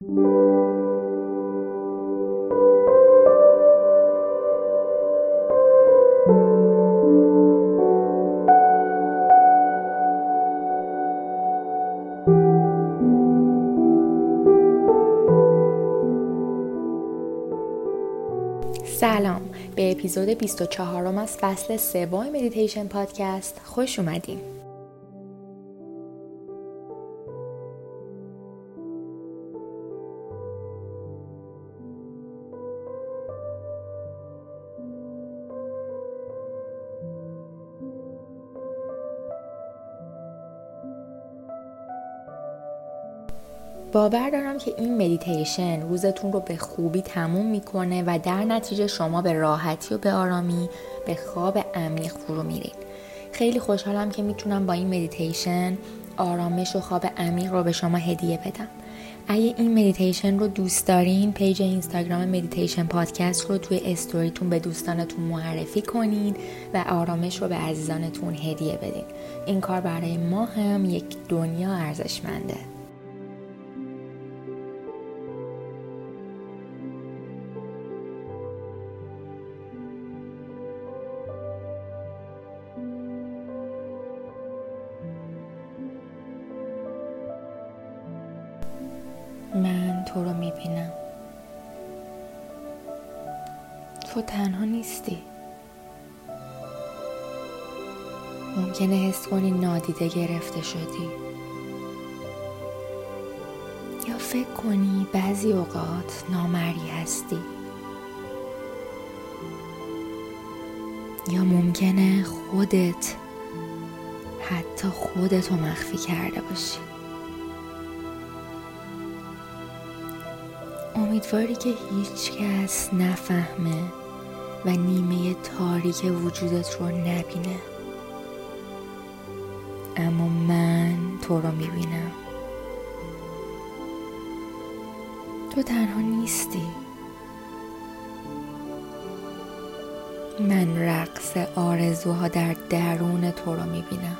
سلام. به اپیزود 24 م از فصل سوم مدیتیشن پادکست خوش اومدیم باور دارم که این مدیتیشن روزتون رو به خوبی تموم می‌کنه و در نتیجه شما به راحتی و به آرامی به خواب عمیق فرو میرید. خیلی خوشحالم که می‌تونم با این مدیتیشن آرامش و خواب عمیق رو به شما هدیه بدم. اگه این مدیتیشن رو دوست دارین page اینستاگرام مدیتیشن پادکست رو توی استوریتون به دوستانتون معرفی کنین و آرامش رو به عزیزانتون هدیه بدین. این کار برای ما هم یک دنیا ارزشمنده. من تو رو می‌بینم. تو تنها نیستی. ممکنه حس کنی نادیده گرفته شدی. یا فکر کنی بعضی اوقات نامری هستی. یا ممکنه خودت حتی خودتو مخفی کرده باشی. امیدواری که هیچ کس نفهمه و نیمه تاریک وجودت رو نبینه. اما من تو رو می‌بینم. تو تنها نیستی. من رقص آرزوها در درون تو رو می‌بینم.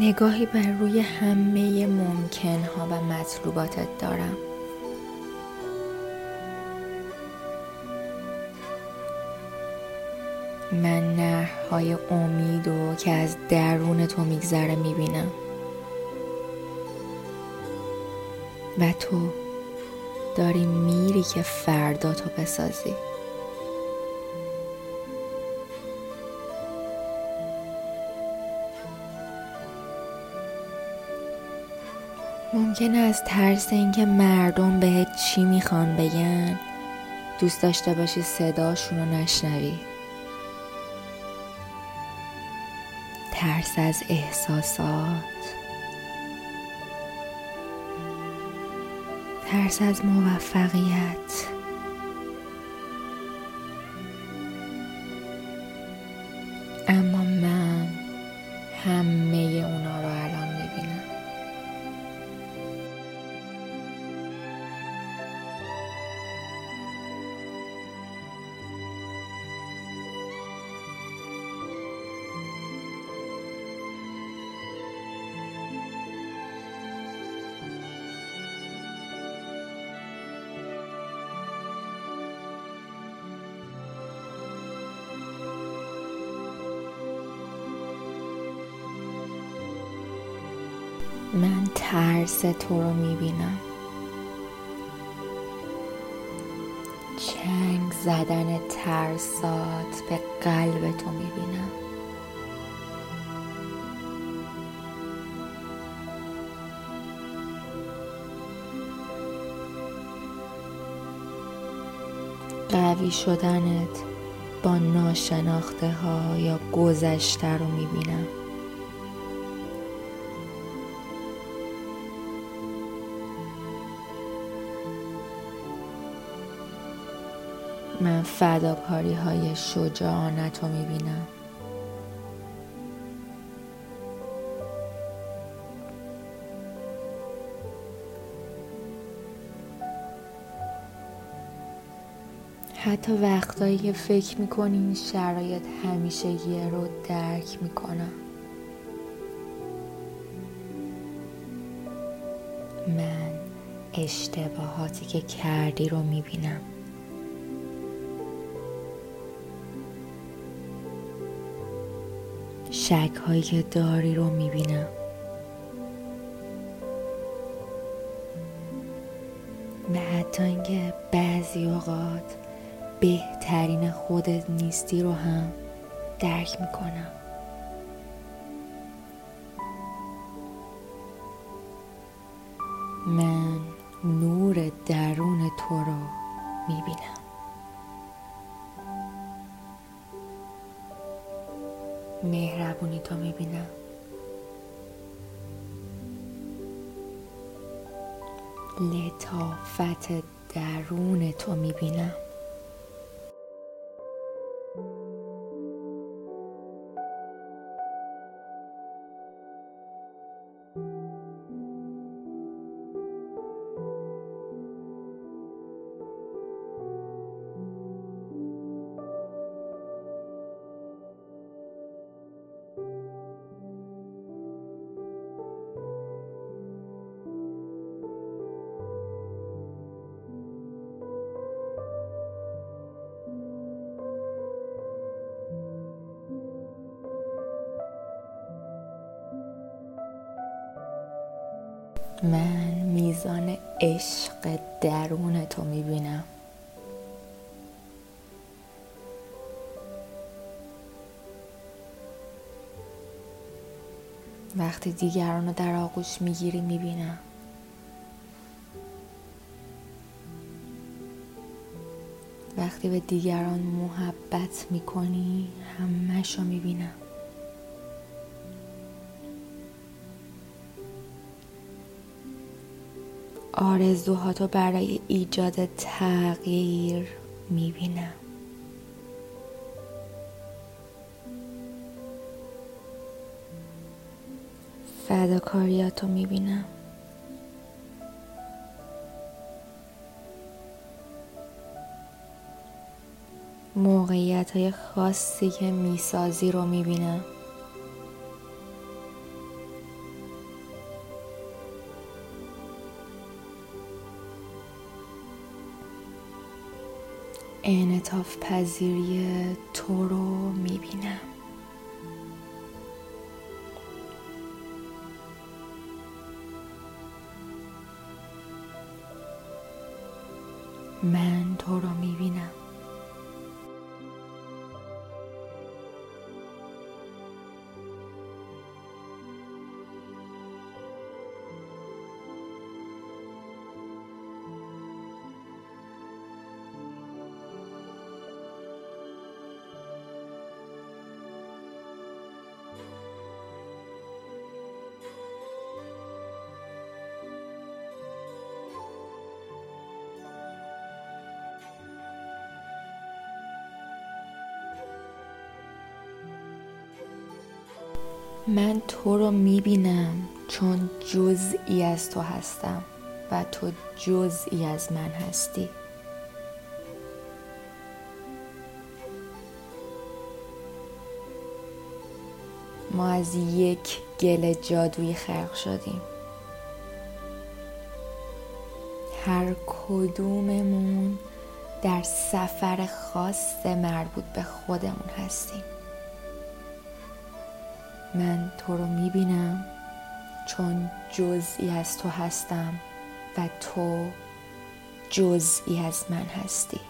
نگاهی بر روی همه ممکن ها و مطلوباتت دارم. من نهرهای امید و که از درون تو میگذره می‌بینم. و تو داری میری که فردا تو بسازی. ممکنه از ترس اینکه مردم بهت چی می‌خوان بگن؟ دوست داشته باشی صداشون رو نشنوی. ترس از احساسات. ترس از موفقیت. من ترس تو رو می‌بینم. چنگ زدن ترسات به قلب تو می‌بینم. قوی شدنت با ناشناخته ها یا گذشته رو می‌بینم. من فداکاری های شجاعانت رو می‌بینم. حتی وقتایی که فکر می‌کنی این شرایط همیشه یه رو درک می‌کنم. من اشتباهاتی که کردی رو می‌بینم. شک هایی که داری رو می‌بینم. و حتی اینکه بعضی اوقات بهترین خودت نیستی رو هم درک می‌کنم. من نور درون تو رو می‌بینم. مهربونی تو می‌بینم. لطافت درون تو می‌بینم. من میزان عشق درون تو می‌بینم. وقتی دیگران رو در آغوش می‌گیری می‌بینم. وقتی به دیگران محبت می‌کنی همش رو می‌بینم. آرزوهاتو برای ایجاد تغییر می‌بینم. فداکاریاتو می‌بینم. موقعیت های خاصی که می‌سازی رو می‌بینم. انعطاف پذیری تو رو می‌بینم. من تو رو می‌بینم. من تو رو می‌بینم چون جزئی از تو هستم و تو جزئی از من هستی. ما از یک گل جادویی خلق شدیم. هر کدوممون در سفر خاص مربوط به خودمون هستیم. من تو رو می‌بینم چون جزئی از تو هستم و تو جزئی از من هستی.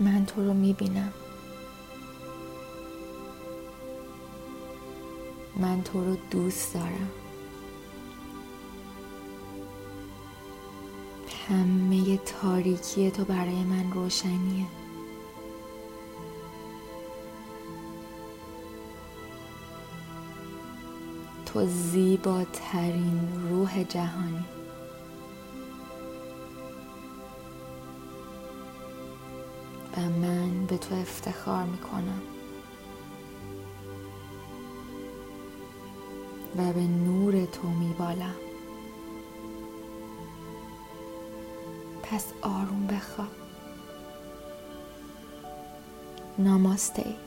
من تو رو می‌بینم. من تو رو دوست دارم. همه تاریکی تو برای من روشنیه. تو زیباترین روح جهانی. من به تو افتخار می‌کنم. و به نور تو میبالم. پس آروم بخواب. ناماسته